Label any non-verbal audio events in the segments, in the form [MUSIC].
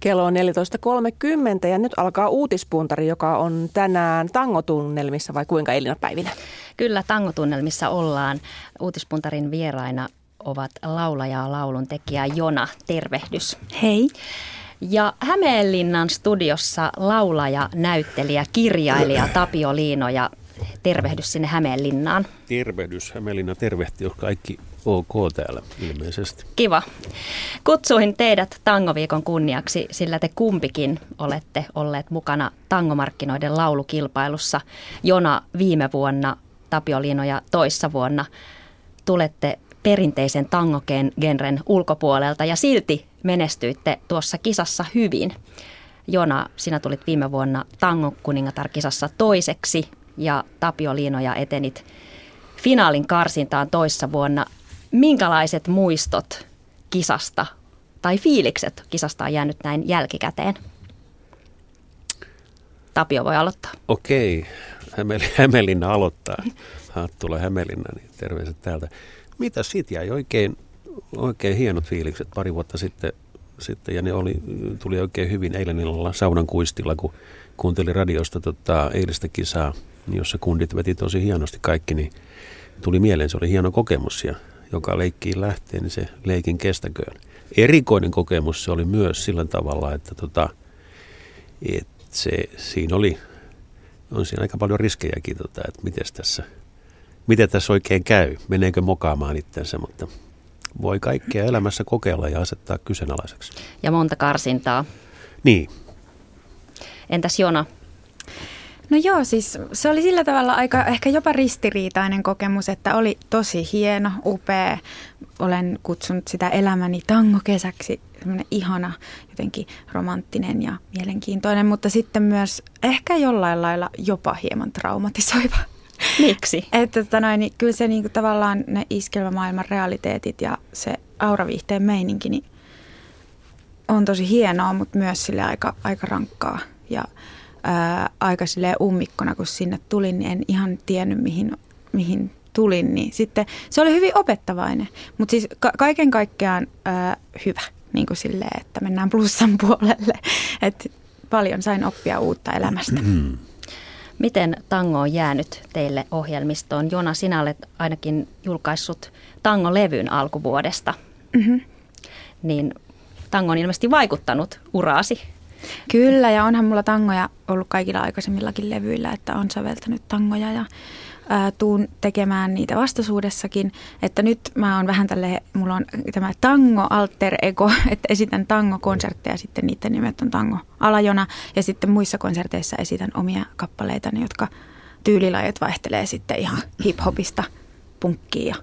Kello on 14.30 ja nyt alkaa uutispuntari, joka on tänään tangotunnelmissa vai kuinka Elina Päivinä? Kyllä tangotunnelmissa ollaan. Uutispuntarin vieraina ovat laulaja ja laulun tekijä Jona. Tervehdys. Hei. Ja Hämeenlinnan studiossa laulaja, näyttelijä, kirjailija Tapio Liino ja tervehdys sinne Hämeenlinnaan. Tervehdys Hämeenlinna tervehti, jos kaikki ok täällä ilmeisesti. Kiva. Kutsuin teidät Tangoviikon kunniaksi, sillä te kumpikin olette olleet mukana tangomarkkinoiden laulukilpailussa. Jona viime vuonna, Tapio Liino ja toissa vuonna. Tulette perinteisen tangogenren ulkopuolelta ja silti menestyitte tuossa kisassa hyvin. Jona, sinä tulit viime vuonna Tango kuningatar-kisassa toiseksi ja Tapio Liino ja etenit finaalin karsintaan toissa vuonna. Minkälaiset muistot kisasta tai fiilikset kisasta on jäänyt näin jälkikäteen? Tapio voi aloittaa. Okei, [LAUGHS] Hämeenlinna aloittaa. [LAUGHS] Hattula Hämeenlinna, niin terveiset täältä. Mitä siitä jäi oikein, oikein hienot fiilikset pari vuotta sitten, sitten ja ne oli, tuli oikein hyvin eilen illalla saunan kuistilla, kun kuuntelin radiosta tota, eilistä kisaa, jossa kundit veti tosi hienosti kaikki, niin tuli mieleen, se oli hieno kokemus ja joka leikkiin lähtee, niin se leikin kestäköön. Erikoinen kokemus se oli myös sillä tavalla, että tota, et se, siinä oli, on siinä aika paljon riskejäkin, tota, että miten tässä, miten tässä oikein käy, meneekö mokaamaan itsensä, mutta voi kaikkea elämässä kokeilla ja asettaa kyseenalaiseksi. Ja monta karsintaa. Niin. Entäs Jona? No joo, siis se oli sillä tavalla aika ehkä jopa ristiriitainen kokemus, että oli tosi hieno, upea. Olen kutsunut sitä elämäni tangokesäksi, semmoinen ihana, jotenkin romanttinen ja mielenkiintoinen, mutta sitten myös ehkä jollain lailla jopa hieman traumatisoiva. Miksi? [LAUGHS] että tota noin, niin kyllä se niinku tavallaan ne iskelmämaailman realiteetit ja se auraviihteen meininki niin on tosi hienoa, mutta myös sille aika, aika rankkaa. Ja ää, aika ummikkona, kun sinne tulin, niin en ihan tiennyt, mihin, mihin tulin. Niin sitten se oli hyvin opettavainen, mutta siis ka- kaiken kaikkiaan ää, hyvä, niin kuin silleen, että mennään plussan [LAUGHS] puolelle. Et paljon sain oppia uutta elämästä. [CLEARS THROAT] Miten tango on jäänyt teille ohjelmistoon? Jona, sinä olet ainakin julkaissut tango-levyn alkuvuodesta. Mm-hmm. Niin tango on ilmeisesti vaikuttanut uraasi. Kyllä, ja onhan mulla tangoja ollut kaikilla aikaisemmillakin levyillä, että on säveltänyt tangoja ja ää, tuun tekemään niitä vastaisuudessakin. Että nyt mä oon vähän tälle, mulla on tämä tango alter ego, [LAUGHS] että esitän tango-konsertteja, sitten niiden nimet on tango alajona. Ja sitten muissa konserteissa esitän omia kappaleitani, jotka tyylilajit vaihtelee sitten ihan hiphopista punkkiin ja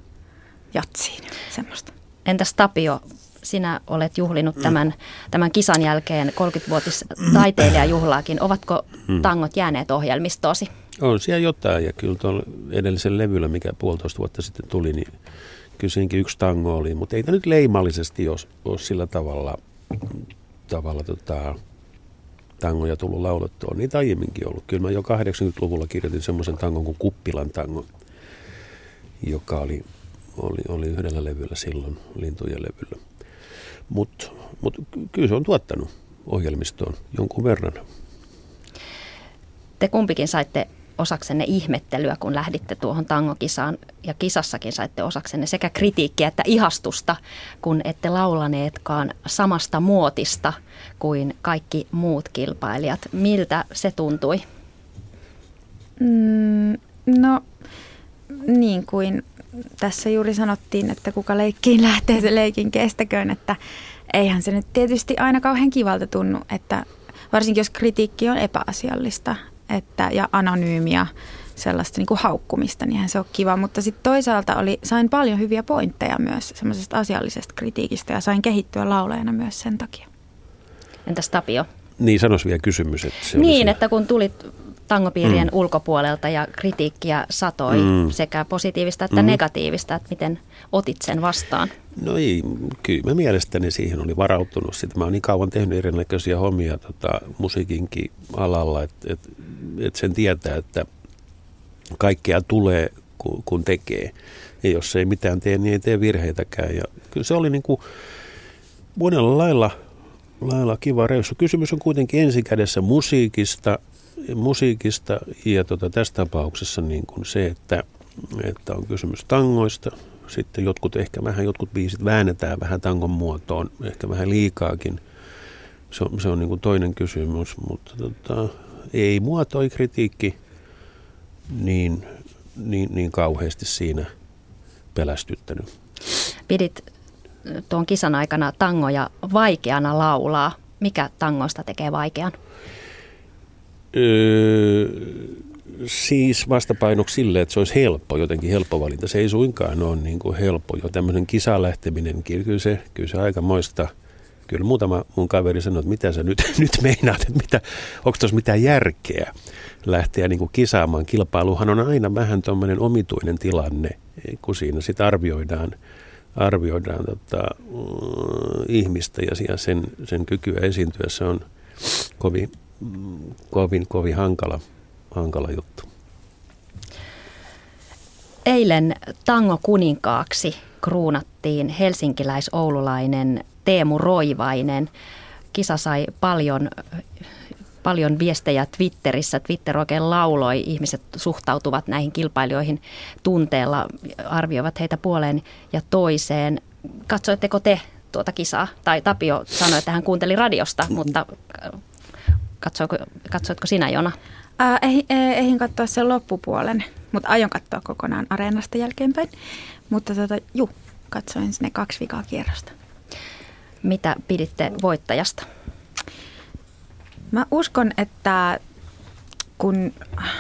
jatsiin, semmoista. Entäs Tapio, sinä olet juhlinut tämän, tämän kisan jälkeen 30-vuotis taiteilijajuhlaakin. Ovatko tangot jääneet ohjelmistoosi? On siellä jotain ja kyllä tuolla edellisen levyllä, mikä puolitoista vuotta sitten tuli, niin kyllä siinäkin yksi tango oli, mutta ei tämä nyt leimallisesti ole, ole sillä tavalla, tavalla tota, tangoja tullut laulettua. On niitä aiemminkin ollut. Kyllä mä jo 80-luvulla kirjoitin semmoisen tangon kuin Kuppilan tango, joka oli, oli, oli yhdellä levyllä silloin, lintujen levyllä. Mutta mut kyllä se on tuottanut ohjelmistoon jonkun verran. Te kumpikin saitte osaksenne ihmettelyä, kun lähditte tuohon tangokisaan ja kisassakin saitte osaksenne sekä kritiikkiä että ihastusta, kun ette laulaneetkaan samasta muotista kuin kaikki muut kilpailijat. Miltä se tuntui? Mm, no niin kuin tässä juuri sanottiin, että kuka leikkiin lähtee, se leikin kestäköön, että eihän se nyt tietysti aina kauhean kivalta tunnu, että varsinkin jos kritiikki on epäasiallista että, ja anonyymiä, sellaista niin kuin haukkumista, niin se on kiva. Mutta sitten toisaalta oli, sain paljon hyviä pointteja myös semmoisesta asiallisesta kritiikistä ja sain kehittyä laulajana myös sen takia. Entäs Tapio? Niin, sanois vielä kysymys. Että se niin, että kun tulit tangopiirien mm. ulkopuolelta ja kritiikkiä satoi mm. sekä positiivista että mm. negatiivista, että miten otit sen vastaan? No ei, kyllä mä mielestäni siihen oli varautunut. Sitten mä oon niin kauan tehnyt erinäköisiä hommia tota, musiikinkin alalla, että et, et sen tietää, että kaikkea tulee kun, kun tekee. Ja jos ei mitään tee, niin ei tee virheitäkään. Ja kyllä se oli niin kuin monella lailla lailla kiva reissu. Kysymys on kuitenkin ensikädessä musiikista, musiikista ja tota, tässä tapauksessa niin kuin se, että, että on kysymys tangoista. Sitten jotkut ehkä vähän, jotkut biisit väännetään vähän tangon muotoon, ehkä vähän liikaakin. Se on, se on niin kuin toinen kysymys, mutta tota, ei muoto, ei kritiikki niin, niin, niin kauheasti siinä pelästyttänyt. Pidit tuon kisan aikana tangoja vaikeana laulaa. Mikä tangosta tekee vaikean? Öö, siis vastapainoksi sille, että se olisi helppo, jotenkin helppo valinta. Se ei suinkaan ole niin kuin helppo. Jo tämmöinen kisaan lähteminenkin, kyllä se, kyllä se aika moista. Kyllä muutama mun kaveri sanoi, että mitä sä nyt, [LAUGHS] nyt meinaat, että mitä, onko tuossa mitään järkeä lähteä niin kuin kisaamaan. Kilpailuhan on aina vähän tuommoinen omituinen tilanne, kun siinä sitten arvioidaan – arvioidaan tota, mm, ihmistä ja sen, sen kykyä esiintyä, se on kovin, kovin, kovin hankala, hankala juttu. Eilen tango kuninkaaksi kruunattiin helsinkiläis-oululainen Teemu Roivainen. Kisa sai paljon paljon viestejä Twitterissä. Twitter oikein lauloi. Ihmiset suhtautuvat näihin kilpailijoihin tunteella, arvioivat heitä puoleen ja toiseen. Katsoitteko te tuota kisaa? Tai Tapio sanoi, että hän kuunteli radiosta, mutta katsoitko, katsoitko sinä Jona? Ää, ei, ei, eihin katsoa sen loppupuolen, mutta aion katsoa kokonaan areenasta jälkeenpäin. Mutta tota, juu, katsoin ne kaksi vikaa kierrosta. Mitä piditte voittajasta? Mä uskon, että kun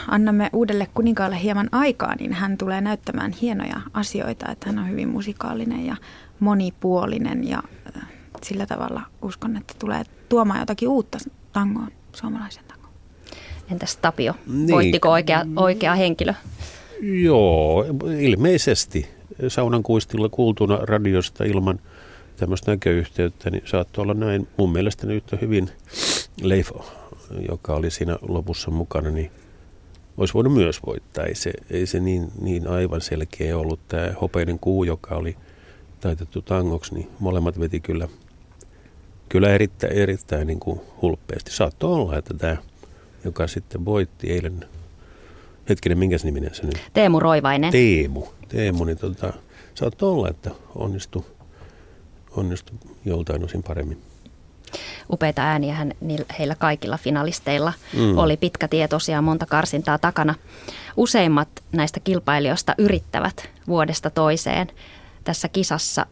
annamme uudelle kuninkaalle hieman aikaa, niin hän tulee näyttämään hienoja asioita, että hän on hyvin musikaalinen ja monipuolinen ja äh, sillä tavalla uskon, että tulee tuomaan jotakin uutta tangoon, suomalaisen tangoon. Entäs Tapio, niin. voittiko oikea, oikea henkilö? Joo, ilmeisesti saunan kuistilla kuultuna radiosta ilman tämmöistä näköyhteyttä, niin saattoi olla näin mun mielestäni yhtä hyvin Leif, joka oli siinä lopussa mukana, niin olisi voinut myös voittaa. Ei se, ei se niin, niin aivan selkeä ollut. Tämä hopeinen kuu, joka oli taitettu tangoksi, niin molemmat veti kyllä, kyllä erittäin, erittäin niin kuin hulppeasti. Saattoi olla, että tämä, joka sitten voitti eilen, hetkinen, minkäs niminen se nyt? Teemu Roivainen. Teemu. Teemu, niin tota, saattoi olla, että onnistui, onnistui joltain osin paremmin upeita ääniä hän, heillä kaikilla finalisteilla mm. oli pitkä tie tosiaan monta karsintaa takana. Useimmat näistä kilpailijoista yrittävät vuodesta toiseen tässä kisassa.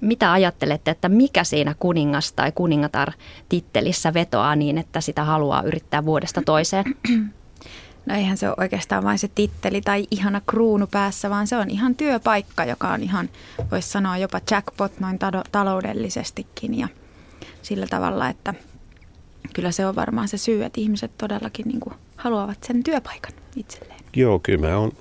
Mitä ajattelette, että mikä siinä kuningas tai kuningatar tittelissä vetoaa niin, että sitä haluaa yrittää vuodesta toiseen? [CLEARS THROAT] No eihän se ole oikeastaan vain se titteli tai ihana kruunu päässä, vaan se on ihan työpaikka, joka on ihan, voisi sanoa jopa jackpot noin taloudellisestikin. Ja sillä tavalla, että kyllä se on varmaan se syy, että ihmiset todellakin niin kuin haluavat sen työpaikan itselleen. Joo, kyllä mä oon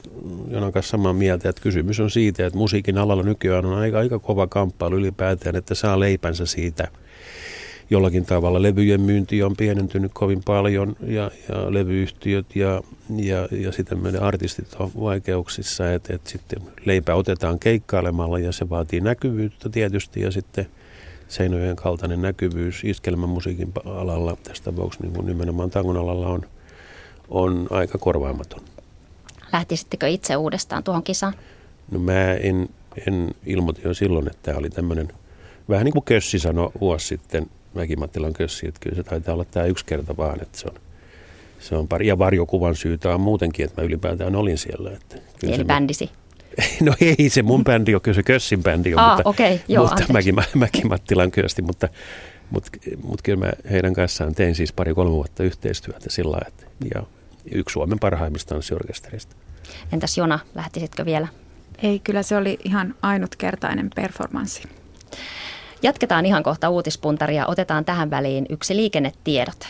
Jonan kanssa samaa mieltä, että kysymys on siitä, että musiikin alalla nykyään on aika, aika kova kamppailu ylipäätään, että saa leipänsä siitä. Jollakin tavalla levyjen myynti on pienentynyt kovin paljon ja, ja levyyhtiöt ja, ja, ja sitten meidän artistit on vaikeuksissa, että, että sitten leipä otetaan keikkailemalla ja se vaatii näkyvyyttä tietysti ja sitten – Seinäjoen kaltainen näkyvyys iskelmän musiikin alalla, tässä tapauksessa niin nimenomaan tangon alalla on, on aika korvaamaton. Lähtisittekö itse uudestaan tuohon kisaan? No mä en, en ilmoitin jo silloin, että tämä oli tämmöinen, vähän niin kuin Kössi sanoi vuosi sitten, Mäki-Mattilan Kössi, että kyllä se taitaa olla tämä yksi kerta vaan, että se on, se on pari. Ja varjokuvan syytä on muutenkin, että mä ylipäätään olin siellä. Että kyllä Eli bändisi? [LAUGHS] No ei se mun bändi ole, kyllä se Kössin bändi on, Aa, mutta, okay, joo, mutta Mäki, Mäki Mattilan Kösti, mutta, mutta, mutta kyllä mä heidän kanssaan tein siis pari-kolme vuotta yhteistyötä sillä että, ja yksi Suomen parhaimmista tanssiorkesterista. Entäs Jona, lähtisitkö vielä? Ei, kyllä se oli ihan ainutkertainen performanssi. Jatketaan ihan kohta uutispuntaria. Otetaan tähän väliin yksi liikennetiedot.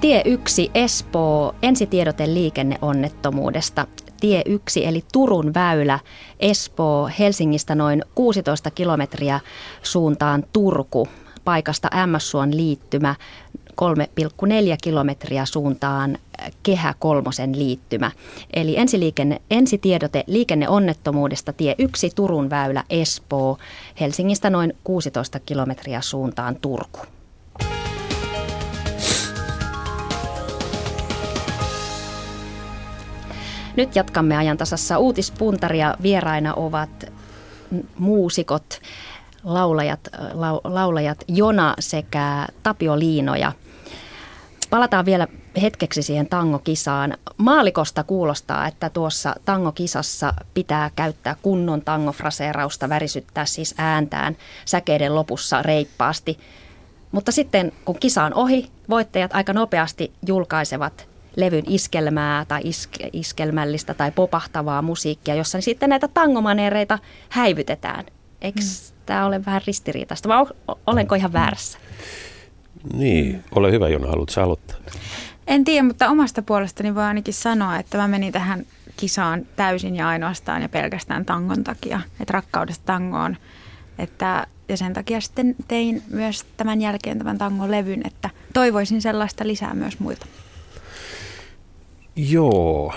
Tie 1 Espoo, ensitiedote liikenneonnettomuudesta. Tie 1 eli Turun väylä Espoo Helsingistä noin 16 kilometriä suuntaan Turku paikasta MS-suon liittymä 3,4 kilometriä suuntaan Kehä kolmosen liittymä. Eli ensiliikenne, ensitiedote liikenneonnettomuudesta tie 1 Turun väylä Espoo, Helsingistä noin 16 kilometriä suuntaan Turku. Nyt jatkamme ajantasassa uutispuntaria. Vieraina ovat muusikot, laulajat, laulajat Jona sekä Tapio Liinoja. Palataan vielä hetkeksi siihen tangokisaan. Maalikosta kuulostaa, että tuossa tangokisassa pitää käyttää kunnon tangofraseerausta, värisyttää siis ääntään säkeiden lopussa reippaasti. Mutta sitten kun kisa on ohi, voittajat aika nopeasti julkaisevat levyn iskelmää tai iske, iskelmällistä tai popahtavaa musiikkia, jossa sitten näitä tangomaneereita häivytetään. Eikö mm. Tämä ole vähän ristiriitaista vai olenko ihan väärässä? Niin, ole hyvä Jona, haluatko aloittaa? En tiedä, mutta omasta puolestani voi ainakin sanoa, että mä menin tähän kisaan täysin ja ainoastaan ja pelkästään tangon takia, että rakkaudesta tangoon. Että, ja sen takia sitten tein myös tämän jälkeen tämän tangon levyn, että toivoisin sellaista lisää myös muilta. Joo,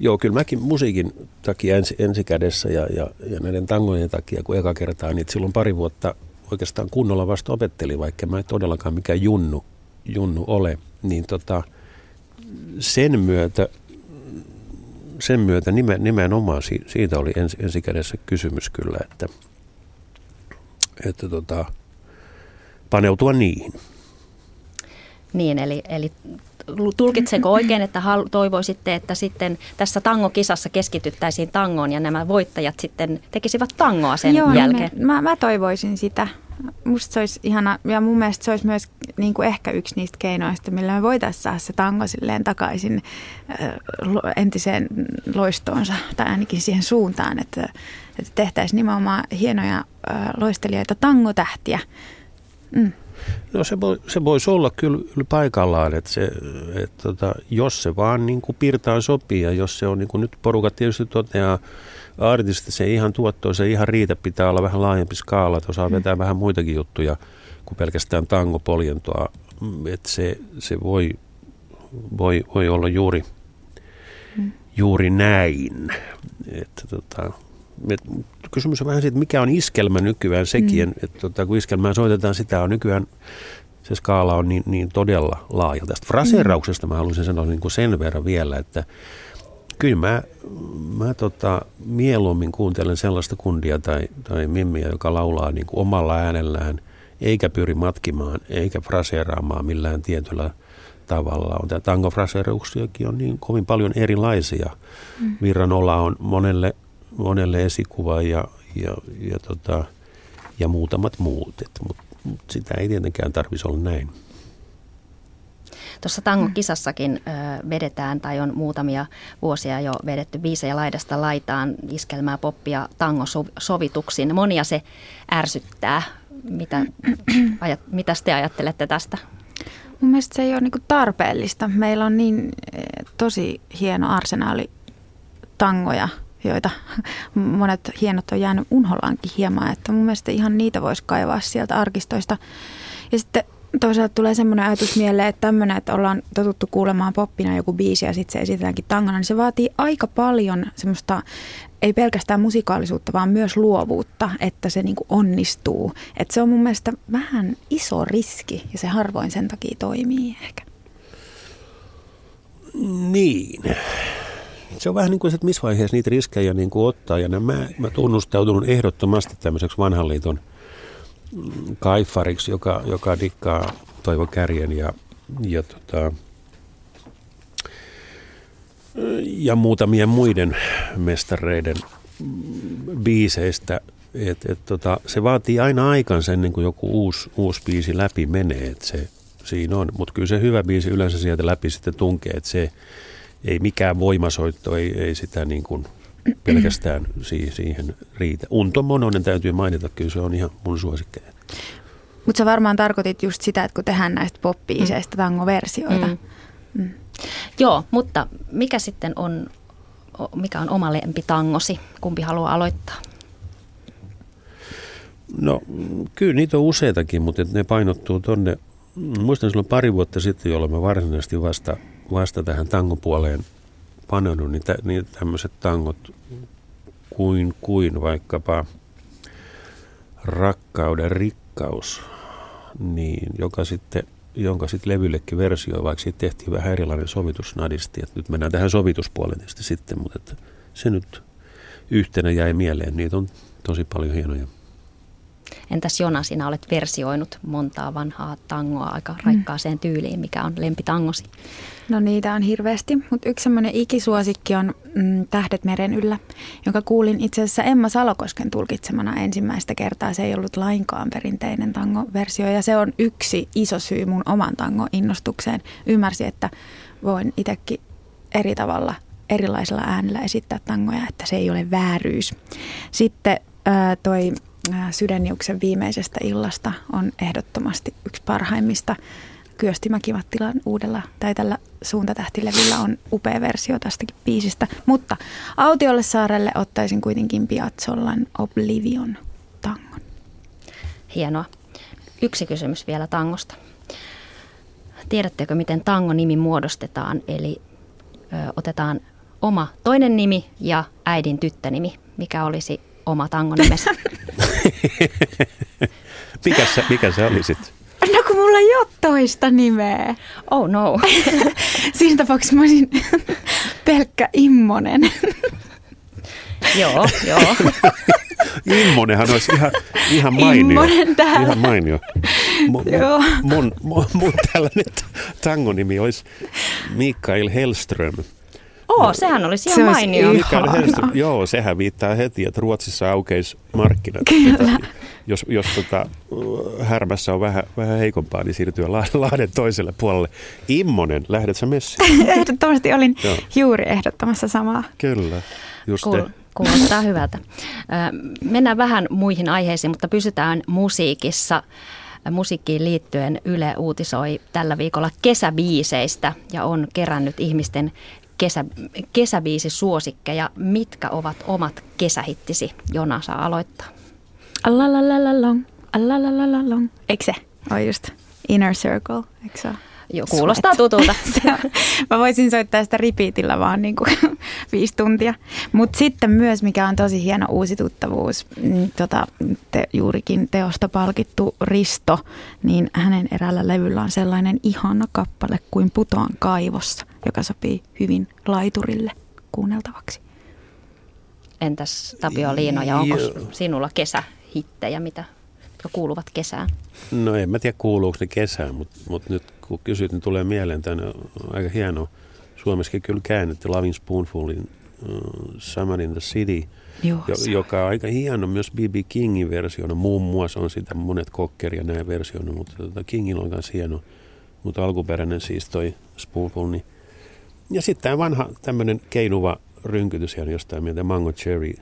Joo, kyllä mäkin musiikin takia ensi, ensikädessä ja, ja, ja näiden tangojen takia, kun eka kertaa, niin silloin pari vuotta oikeastaan kunnolla vasta opettelin, vaikka mä en todellakaan mikään junnu, junnu ole, niin tota, sen myötä, sen myötä nimen, nimenomaan siitä oli ensi, ensikädessä kysymys kyllä, että, että tota, paneutua niihin. Niin, eli, eli tulkitsenko oikein, että toivoisitte, että sitten tässä tangokisassa keskityttäisiin tangoon ja nämä voittajat sitten tekisivät tangoa sen Joo, jälkeen? Mä, mä, mä toivoisin sitä. Musta se olisi ihana, ja mun mielestä se olisi myös niin kuin ehkä yksi niistä keinoista, millä me voitaisiin saada se tango silleen takaisin entiseen loistoonsa, tai ainakin siihen suuntaan, että, että tehtäisiin nimenomaan hienoja loistelijoita tangotähtiä. Mm. No se, voi, se voisi olla kyllä, kyllä paikallaan, että, se, että tota, jos se vaan niin kuin piirtaan sopii ja jos se on niin kuin nyt porukat tietysti toteaa, artisti se ihan tuotto, se ihan riitä, pitää olla vähän laajempi skaala, että osaa mm. vetää mm. vähän muitakin juttuja kuin pelkästään tangopoljentoa, että se, se voi, voi, voi olla juuri, mm. juuri näin. Että tota, kysymys on vähän siitä, mikä on iskelmä nykyään sekin, mm. että tota, kun iskelmää soitetaan, sitä on nykyään se skaala on niin, niin todella laaja. Tästä fraseerauksesta mä haluaisin sanoa niin kuin sen verran vielä, että kyllä mä, mä tota, mieluummin kuuntelen sellaista kundia tai, tai mimmiä, joka laulaa niin kuin omalla äänellään, eikä pyri matkimaan, eikä fraseeraamaan millään tietyllä tavalla. On tämä tangofraseerauksiakin on niin kovin paljon erilaisia. Mm. Virranolla on monelle monelle esikuva ja, ja, ja, tota, ja muutamat muut. Mutta mut sitä ei tietenkään tarvitsisi olla näin. Tuossa tangokisassakin ö, vedetään tai on muutamia vuosia jo vedetty biisejä laidasta laitaan, iskelmää, poppia, tangosovituksin. Monia se ärsyttää. Mitä, ajat, mitä te ajattelette tästä? Mun mielestä se ei ole niinku tarpeellista. Meillä on niin e, tosi hieno arsenaali tangoja – joita monet hienot on jäänyt unholaankin hieman, että mun mielestä ihan niitä voisi kaivaa sieltä arkistoista. Ja sitten toisaalta tulee semmoinen ajatus mieleen, että tämmöinen, että ollaan totuttu kuulemaan poppina joku biisi ja sitten se esitetäänkin tangana, niin se vaatii aika paljon semmoista, ei pelkästään musikaalisuutta, vaan myös luovuutta, että se niinku onnistuu. Että se on mun mielestä vähän iso riski ja se harvoin sen takia toimii ehkä. Niin se on vähän niin kuin se, että missä vaiheessa niitä riskejä niin kuin ottaa. Ja mä, mä tunnustautunut ehdottomasti tämmöiseksi vanhan liiton kaifariksi, joka, joka dikkaa Toivo Kärjen ja, ja, tota, ja muutamien muiden mestareiden biiseistä. Et, et, tota, se vaatii aina aikansa ennen kuin joku uusi, uusi biisi läpi menee. Et se, siinä on, mutta kyllä se hyvä biisi yleensä sieltä läpi sitten tunkee, että se, ei mikään voimasoitto, ei, ei sitä niin kuin pelkästään siihen riitä. Unto Mononen täytyy mainita, kyllä se on ihan mun suosikkeja. Mutta sä varmaan tarkoitit just sitä, että kun tehdään näistä poppiiseista mm. tangoversioita. Mm. Mm. Joo, mutta mikä sitten on, mikä on oma tangosi? Kumpi haluaa aloittaa? No kyllä niitä on useitakin, mutta ne painottuu tonne muistan silloin pari vuotta sitten, jolloin mä varsinaisesti vasta, vasta tähän tangopuoleen paneudun, niin, tä, niin tämmöiset tangot kuin, kuin vaikkapa Rakkauden rikkaus, niin joka sitten, jonka sitten levyllekin versio, vaikka siitä tehtiin vähän erilainen sovitus nadisti. Et nyt mennään tähän sovituspuoleen sitten, mutta että se nyt yhtenä jäi mieleen. Niitä on tosi paljon hienoja. Entäs Jona, sinä olet versioinut montaa vanhaa tangoa aika raikkaaseen tyyliin. Mikä on lempitangosi? No niitä on hirveästi, mutta yksi semmoinen ikisuosikki on mm, Tähdet meren yllä, jonka kuulin itse asiassa Emma Salokosken tulkitsemana ensimmäistä kertaa. Se ei ollut lainkaan perinteinen tango-versio ja se on yksi iso syy mun oman tango-innostukseen. Ymmärsin, että voin itsekin eri tavalla erilaisella äänellä esittää tangoja, että se ei ole vääryys. Sitten ää, toi Sydänniuksen viimeisestä illasta on ehdottomasti yksi parhaimmista. Kyösti Mäkivattilan uudella tai tällä suuntatähtilevyllä on upea versio tästäkin biisistä. Mutta Autiolle saarelle ottaisin kuitenkin Piazzollan Oblivion tangon. Hienoa. Yksi kysymys vielä tangosta. Tiedättekö, miten tango-nimi muodostetaan? Eli ö, otetaan oma toinen nimi ja äidin tyttönimi. Mikä olisi oma tangonimensä? [LAUGHS] [LAUGHS] mikä, se, mikä se oli sitten? No kun mulla ei ole toista nimeä. Oh no. [LAUGHS] Siinä tapauksessa mä olisin [LAUGHS] pelkkä Immonen. joo, joo. Immonenhan olisi ihan, ihan mainio. Immonen täällä. Ihan mainio. Mun, Joo. mun, mun, mun tällainen tangonimi olisi Mikael Hellström. Oo, sehän olisi ihan Se olisi mainio. ihan- Mikael Ihana. Hellström, joo, sehän viittaa heti, että Ruotsissa aukeisi markkinat. Kyllä. Jos, jos tota, härmässä on vähän, vähän heikompaa, niin siirtyy La- Lahden toiselle puolelle. Immonen, lähdet sä messiin? [LAUGHS] Ehdottomasti olin Joo. juuri ehdottamassa samaa. Kyllä, just Kuul- te. kuulostaa hyvältä. Mennään vähän muihin aiheisiin, mutta pysytään musiikissa. Musiikkiin liittyen Yle uutisoi tällä viikolla kesäbiiseistä ja on kerännyt ihmisten kesä, kesäbiisisuosikkeja. Mitkä ovat omat kesähittisi? Jona saa aloittaa. Allalalalong, allalalalong. Eikö se? On just Inner Circle, eikö se ole? Jo, kuulostaa tutulta. [LAUGHS] Se on- Mä voisin soittaa sitä repeatillä vaan niin kuin [LAUGHS] viisi tuntia. Mutta sitten myös, mikä on tosi hieno uusi tuttavuus, mm, tota, te, juurikin teosta palkittu Risto, niin hänen eräällä levyllä on sellainen ihana kappale kuin Putoan kaivossa, joka sopii hyvin laiturille kuunneltavaksi. Entäs Tapio Liinoja, onko Joo. sinulla kesähittejä, mitä jotka kuuluvat kesään? No en mä tiedä kuuluuko ne kesään, mutta mut nyt kun kysyt, niin tulee mieleen tänne aika hieno suomessakin kyllä käännetty Loving Spoonfulin uh, Summer in the City, Joo, jo, joka on aika hieno myös B.B. Kingin versiona. Muun muassa on sitä monet Cocker ja näin versiona, mutta tota Kingilla on myös hieno. Mutta alkuperäinen siis toi Spoonful. Niin. Ja sitten tämä vanha tämmöinen keinuva rynkytys ihan jostain mieltä, Mango Cherry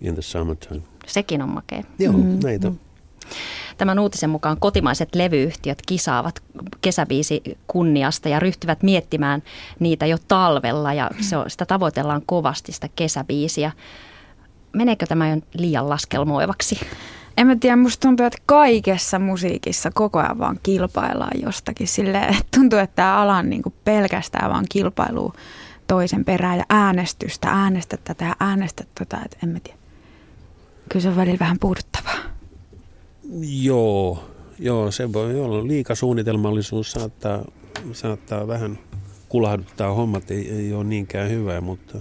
in the Summertime. Sekin on makea. Joo, Mm, näitä. Tämän uutisen mukaan kotimaiset levyyhtiöt kisaavat kesäbiisi kunniasta ja ryhtyvät miettimään niitä jo talvella ja se on, sitä tavoitellaan kovasti sitä kesäbiisiä. Meneekö tämä jo liian laskelmoivaksi? En mä tiedä, musta tuntuu, että kaikessa musiikissa koko ajan vaan kilpaillaan jostakin. Silleen, että tuntuu, että tämä ala on niinku pelkästään vaan kilpailu toisen perään ja äänestystä, äänestä tätä ja äänestä tota, että en mä tiedä. Kyllä se on välillä vähän puuduttavaa. Joo, joo, se voi olla. Liikasuunnitelmallisuus saattaa, saattaa vähän kulahduttaa hommat, ei, ei ole niinkään hyvää, mutta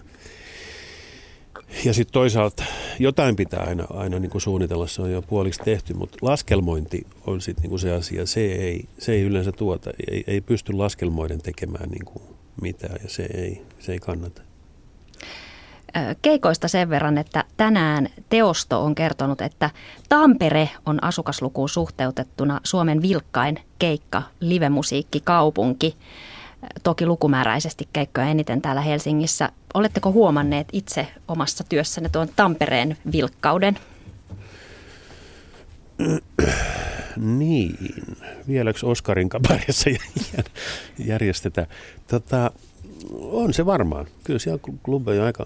ja sitten toisaalta jotain pitää aina, aina niin kuin suunnitella, se on jo puoliksi tehty, mutta laskelmointi on sitten niin kuin se asia, se ei, se ei yleensä tuota, ei, ei pysty laskelmoiden tekemään niin kuin mitään ja se ei, se ei kannata. Keikoista sen verran, että tänään Teosto on kertonut, että Tampere on asukaslukuun suhteutettuna Suomen vilkkain keikka, livemusiikkikaupunki. Toki lukumääräisesti keikkoja eniten täällä Helsingissä. Oletteko huomanneet itse omassa työssänne tuon Tampereen vilkkauden? Niin, vieläkö Oskarin kabarissa järjestetään? Tota, on se varmaan. Kyllä siellä klubeja aika,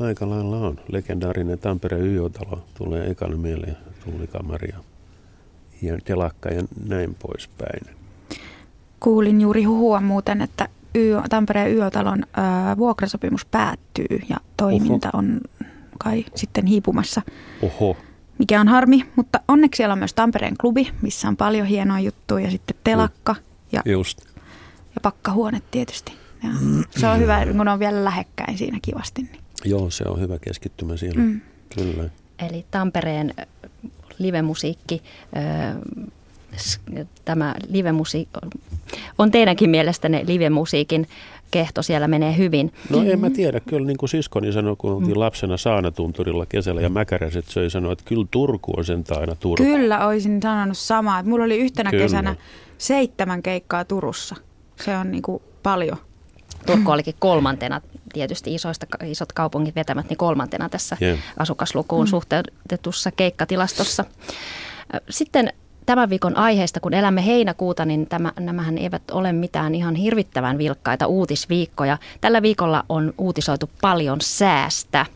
aika lailla on. Legendaarinen Tampereen YO-talo tulee ekana mieleen, tullikamari ja, ja telakka ja näin poispäin. Kuulin juuri huhua muuten, että YÖ, Tampereen yötalon ö, vuokrasopimus päättyy ja toiminta Oho. on kai sitten hiipumassa. Oho. Mikä on harmi, mutta onneksi siellä on myös Tampereen klubi, missä on paljon hienoa juttuja ja sitten telakka ja, Just. ja pakkahuone tietysti. Ja se on hyvä, kun on vielä lähekkäin siinä kivasti. Niin. Joo, se on hyvä keskittymä siellä. Mm. Kyllä. Eli Tampereen livemusiikki, tämä livemusiikki, on teidänkin mielestänne livemusiikin kehto siellä menee hyvin. No en mä tiedä, kyllä niin kuin siskoni sanoi, kun oltiin mm. lapsena Saanatunturilla kesällä ja Mäkäräiset söi, sanoi, että kyllä Turku on sen aina Turku. Kyllä, olisin sanonut samaa. Mulla oli yhtenä kyllä. kesänä seitsemän keikkaa Turussa. Se on niin kuin paljon. Turku olikin kolmantena tietysti isoista, isot kaupungit vetämät, niin kolmantena tässä yeah. asukaslukuun mm. suhteutetussa keikkatilastossa. Sitten tämän viikon aiheesta, kun elämme heinäkuuta, niin tämä, nämähän eivät ole mitään ihan hirvittävän vilkkaita uutisviikkoja. Tällä viikolla on uutisoitu paljon säästä.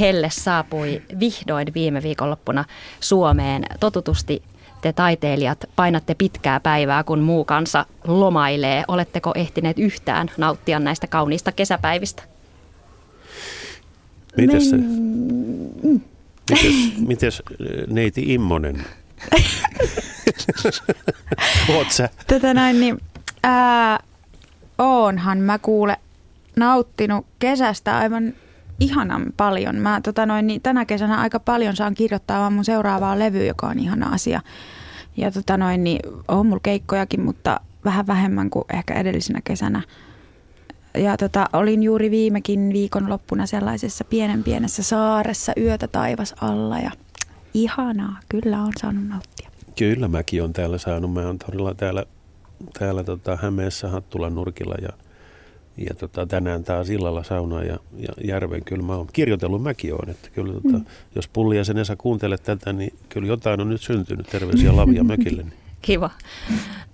Helle saapui vihdoin viime viikonloppuna Suomeen. Totutusti te taiteilijat painatte pitkää päivää, kun muu kansa lomailee. Oletteko ehtineet yhtään nauttia näistä kauniista kesäpäivistä? Mites, se, mites, mites neiti Immonen? [LAUGHS] [LAUGHS] Oot sä? Tätä näin, niin ää, oonhan mä kuule nauttinut kesästä aivan ihanan paljon. Mä tota noin, niin tänä kesänä aika paljon saan kirjoittaa vaan mun seuraavaa levyä, joka on ihana asia. Ja tota noin, niin on mulla keikkojakin, mutta vähän vähemmän kuin ehkä edellisenä kesänä. Ja tota, olin juuri viimekin viikonloppuna sellaisessa pienen pienessä saaressa yötä taivas alla ja ihanaa, kyllä on saanut nauttia. Kyllä mäkin on täällä saanut. Mä oon todella täällä, täällä tota Hämeessä Hattulan nurkilla ja, ja tota, tänään taas illalla sauna ja, ja järven. Kyllä mä oon kirjoitellut mäkin on. Että kyllä, tota, mm. Jos Pulli ja sen Esa kuuntelet tätä, niin kyllä jotain on nyt syntynyt. Terveisiä Lavia mökille. [LAUGHS] Niin. Kiva.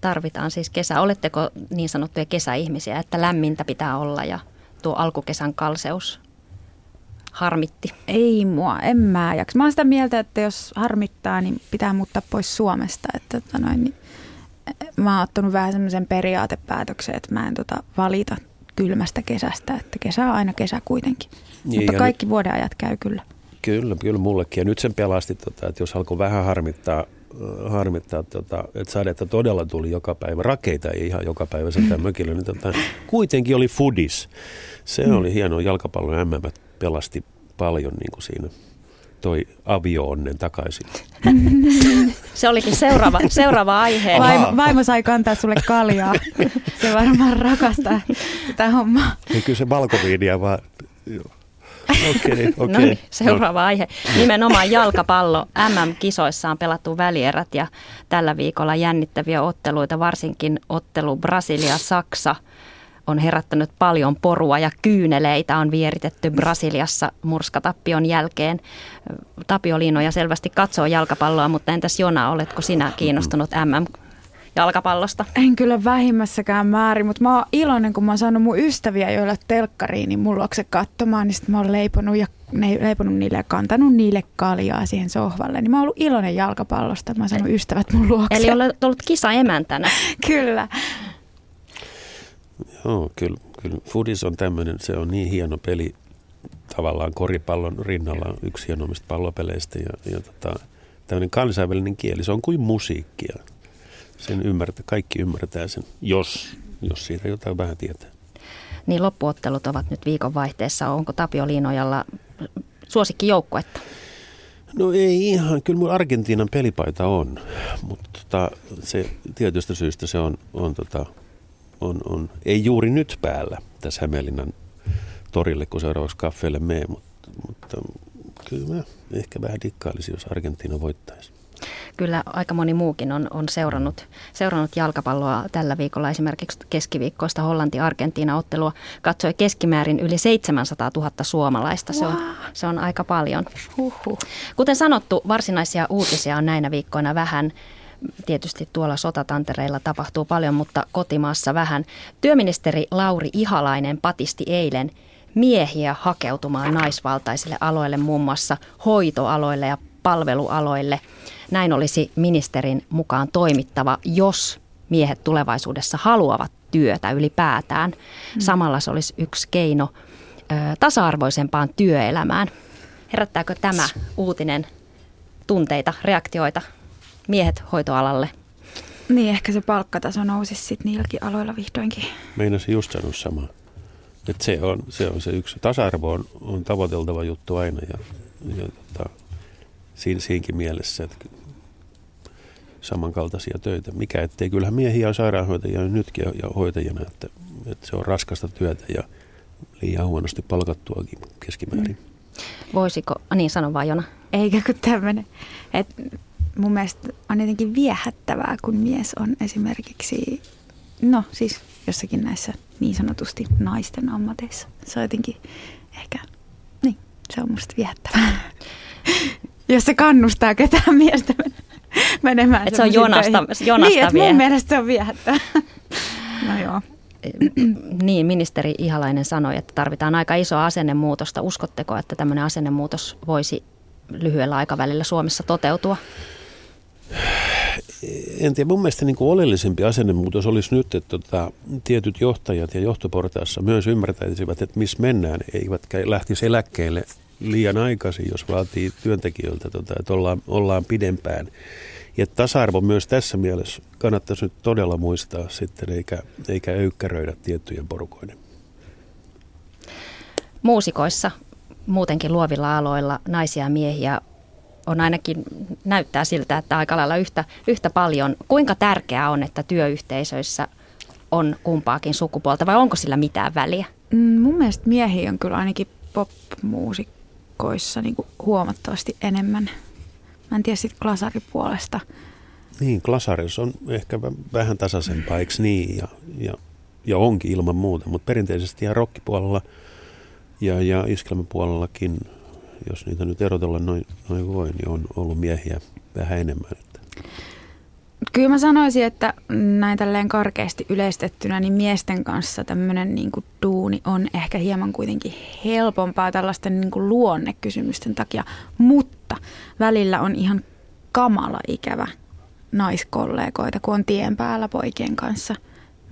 Tarvitaan siis kesä. Oletteko niin sanottuja kesäihmisiä, että lämmintä pitää olla ja tuo alkukesän kalseus harmitti? Ei mua, en mä jaksa. Mä oon sitä mieltä, että jos harmittaa, niin pitää muuttaa pois Suomesta. Että, tota noin, niin, mä oon ottanut vähän semmoisen periaatepäätöksen, että mä en tota, valita kylmästä kesästä, että kesä on aina kesä kuitenkin. Niin, Mutta kaikki nyt, vuoden ajat käy kyllä. Kyllä, kyllä mullekin. Ja nyt sen pelasti, tota, että jos alkoi vähän harmittaa, äh, harmittaa tota, että sadetta todella tuli joka päivä. Rakeita ei ihan joka päivä sitä mökillä. Niin tota, kuitenkin oli foodis. Se mm. oli hieno jalkapallon MM pelasti paljon niin kuin siinä toi avio-onnen takaisin. Se olikin seuraava, seuraava aihe. Vaimo, vaimo sai kantaa sulle kaljaa. Se varmaan rakastaa tätä hommaa. Ei kyllä se valkoviinia vaan... Okay, okay. [LAUGHS] No niin, seuraava no. aihe. Nimenomaan jalkapallo. MM-kisoissa on pelattu välierät ja tällä viikolla jännittäviä otteluita, varsinkin ottelu Brasilia-Saksa – on herättänyt paljon porua ja kyyneleitä on vieritetty Brasiliassa murskatappion jälkeen. Tapio Liinoja selvästi katsoo jalkapalloa, mutta entäs Jona, oletko sinä kiinnostunut MM jalkapallosta? En kyllä vähimmässäkään määrin, mutta mä oon iloinen, kun mä oon saanut mun ystäviä, joilla telkkariin, niin mulla se katsomaan, niin sitten mä oon leiponut, ja, ne, leiponut niille ja kantanut niille kaljaa siihen sohvalle. Niin mä oon ollut iloinen jalkapallosta, mä oon saanut ystävät mun luokse. Eli olet ollut kisa emäntänä. [LAUGHS] kyllä. Joo, kyllä, kyllä. Foodis on tämmöinen, se on niin hieno peli tavallaan koripallon rinnalla yksi hienommista pallopeleistä ja, ja tota, tämmöinen kansainvälinen kieli, se on kuin musiikkia. Sen ymmärtää, kaikki ymmärtää sen, jos, jos siitä jotain vähän tietää. Niin loppuottelut ovat nyt viikonvaihteessa. Onko Tapio Liinojalla suosikki joukkuetta? No ei ihan, kyllä mun Argentiinan pelipaita on, mutta tota, se tietystä syystä se on, on tota, on, on, ei juuri nyt päällä tässä Hämeenlinnan torille, kun seuraavaksi kaffeelle mee, mutta, mutta kyllä mä ehkä vähän dikkailisin, jos Argentiina voittaisi. Kyllä aika moni muukin on, on seurannut, seurannut jalkapalloa tällä viikolla. Esimerkiksi keskiviikkoista Hollanti-Argentiina-ottelua katsoi keskimäärin yli 700 000 suomalaista. Se on, se on aika paljon. Huhhuh. Kuten sanottu, varsinaisia uutisia on näinä viikkoina vähän. Tietysti tuolla sotatantereilla tapahtuu paljon, mutta kotimaassa vähän. Työministeri Lauri Ihalainen patisti eilen miehiä hakeutumaan naisvaltaisille aloille, muun muassa hoitoaloille ja palvelualoille. Näin olisi ministerin mukaan toimittava, jos miehet tulevaisuudessa haluavat työtä ylipäätään. Mm. Samalla se olisi yksi keino ö, tasa-arvoisempaan työelämään. Herättääkö tämä uutinen tunteita, reaktioita miehet hoitoalalle? Niin, ehkä se palkkataso nousisi sitten niilläkin aloilla vihdoinkin. Meinasin just sanoa samaa. Että se on, se on se yksi. Tasa-arvo on, on tavoiteltava juttu aina ja, ja tota, siinä, siinkin mielessä, että samankaltaisia töitä. Mikä ettei, kyllähän miehiä on sairaanhoitajia nytkin ja hoitajina, että, että se on raskasta työtä ja liian huonosti palkattuakin keskimäärin. Mm. Voisiko, niin sano vaan Jona. Eikä kun tämmöinen, että mun mielestä on jotenkin viehättävää, kun mies on esimerkiksi, no siis jossakin näissä niin sanotusti naisten ammateissa. Se on jotenkin ehkä, niin, se on musta viehättävää. [LAUGHS] Jos se kannustaa ketään miestä menemään. Että se on jonasta, jonasta Niin, että mun mielestä se on viehättävää. [LAUGHS] No joo. Niin, ministeri Ihalainen sanoi, että tarvitaan aika isoa asennemuutosta. Uskotteko, että tämmöinen asennemuutos voisi lyhyellä aikavälillä Suomessa toteutua? En tiedä, mun mielestä niin kuin oleellisempi asennemuutos olisi nyt, että tota, tietyt johtajat ja johtoportaassa myös ymmärtäisivät, että missä mennään, eivätkä lähtisi eläkkeelle liian aikaisin, jos vaatii työntekijöiltä, tota, että ollaan, ollaan pidempään. Ja tasa-arvo myös tässä mielessä kannattaisi nyt todella muistaa sitten, eikä, eikä öykkäröidä tiettyjen porukoiden. Muusikoissa, muutenkin luovilla aloilla, naisia ja miehiä on ainakin, näyttää siltä, että aika lailla yhtä, yhtä paljon. Kuinka tärkeää on, että työyhteisöissä on kumpaakin sukupuolta vai onko sillä mitään väliä? Mm, mun mielestä miehiä on kyllä ainakin pop-muusikoissa niin huomattavasti enemmän. Mä en tiedä sitten glasaripuolesta. Niin, glasaris on ehkä vähän tasaisempaa, eikö niin? Ja, ja, ja onkin ilman muuta, mutta perinteisesti ihan rockipuolella ja, ja iskelmäpuolellakin jos niitä nyt erotella noin, noin voi, niin on ollut miehiä vähän enemmän. Että. Kyllä mä sanoisin, että näin tälleen karkeasti yleistettynä, niin miesten kanssa tämmöinen niin kuin duuni on ehkä hieman kuitenkin helpompaa tällaisten niin kuin luonnekysymysten takia, mutta välillä on ihan kamala ikävä naiskollegoita, kun on tien päällä poikien kanssa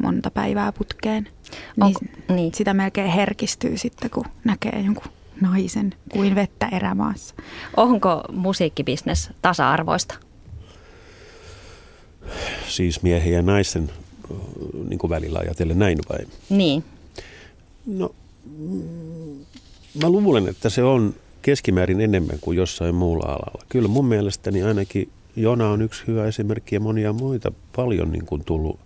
monta päivää putkeen. Niin, Onko, niin. Sitä melkein herkistyy sitten, kun näkee jonkun naisen kuin vettä erämaassa. Onko musiikkibisnes tasa-arvoista? Siis miehen ja naisen niin kuin välillä ajatellen näin vai? Niin. No, mä luulen, että se on keskimäärin enemmän kuin jossain muulla alalla. Kyllä mun mielestäni ainakin Jona on yksi hyvä esimerkki ja monia muita paljon niin kuin tullut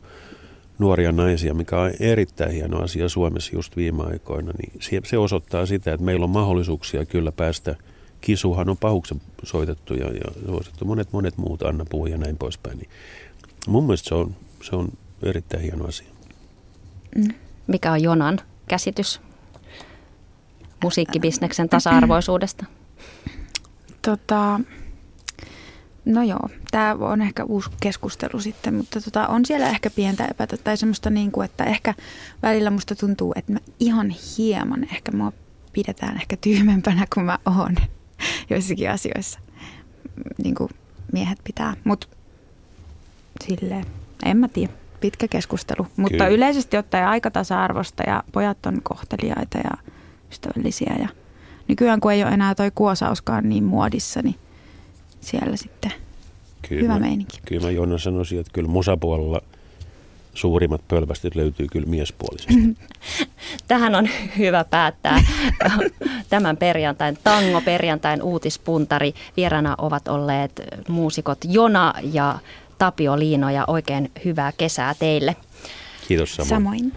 nuoria naisia, mikä on erittäin hieno asia Suomessa just viime aikoina, niin se osoittaa sitä, että meillä on mahdollisuuksia kyllä päästä. Kisuhan on pahuksen soitettu ja, ja soitettu monet monet muut, Anna Puu ja näin poispäin. Niin mun mielestä se on, se on erittäin hieno asia. Mm. Mikä on Jonan käsitys musiikkibisneksen tasa-arvoisuudesta? Tota, No joo, tämä on ehkä uusi keskustelu sitten, mutta tota, on siellä ehkä pientä epätä tai semmoista niin kuin, että ehkä välillä musta tuntuu, että mä ihan hieman ehkä mua pidetään ehkä tyhmempänä kuin mä oon [LAUGHS] joissakin asioissa. Niin kuin miehet pitää, mutta silleen, en mä tiedä, pitkä keskustelu. Mutta Kyllä. yleisesti ottaen aika tasa-arvosta ja pojat on kohteliaita ja ystävällisiä ja nykyään kun ei ole enää toi kuosauskaan niin muodissa, niin siellä sitten kyllä hyvä mä, meininki. Kyllä mä Jonna sanoisin, että kyllä musapuolella suurimmat pölvästit löytyy kyllä miespuolisesti. [LAUGHS] Tähän on hyvä päättää tämän perjantain, tango perjantain uutispuntari. Vierana ovat olleet muusikot Jona ja Tapio Liino ja oikein hyvää kesää teille. Kiitos samoin. samoin.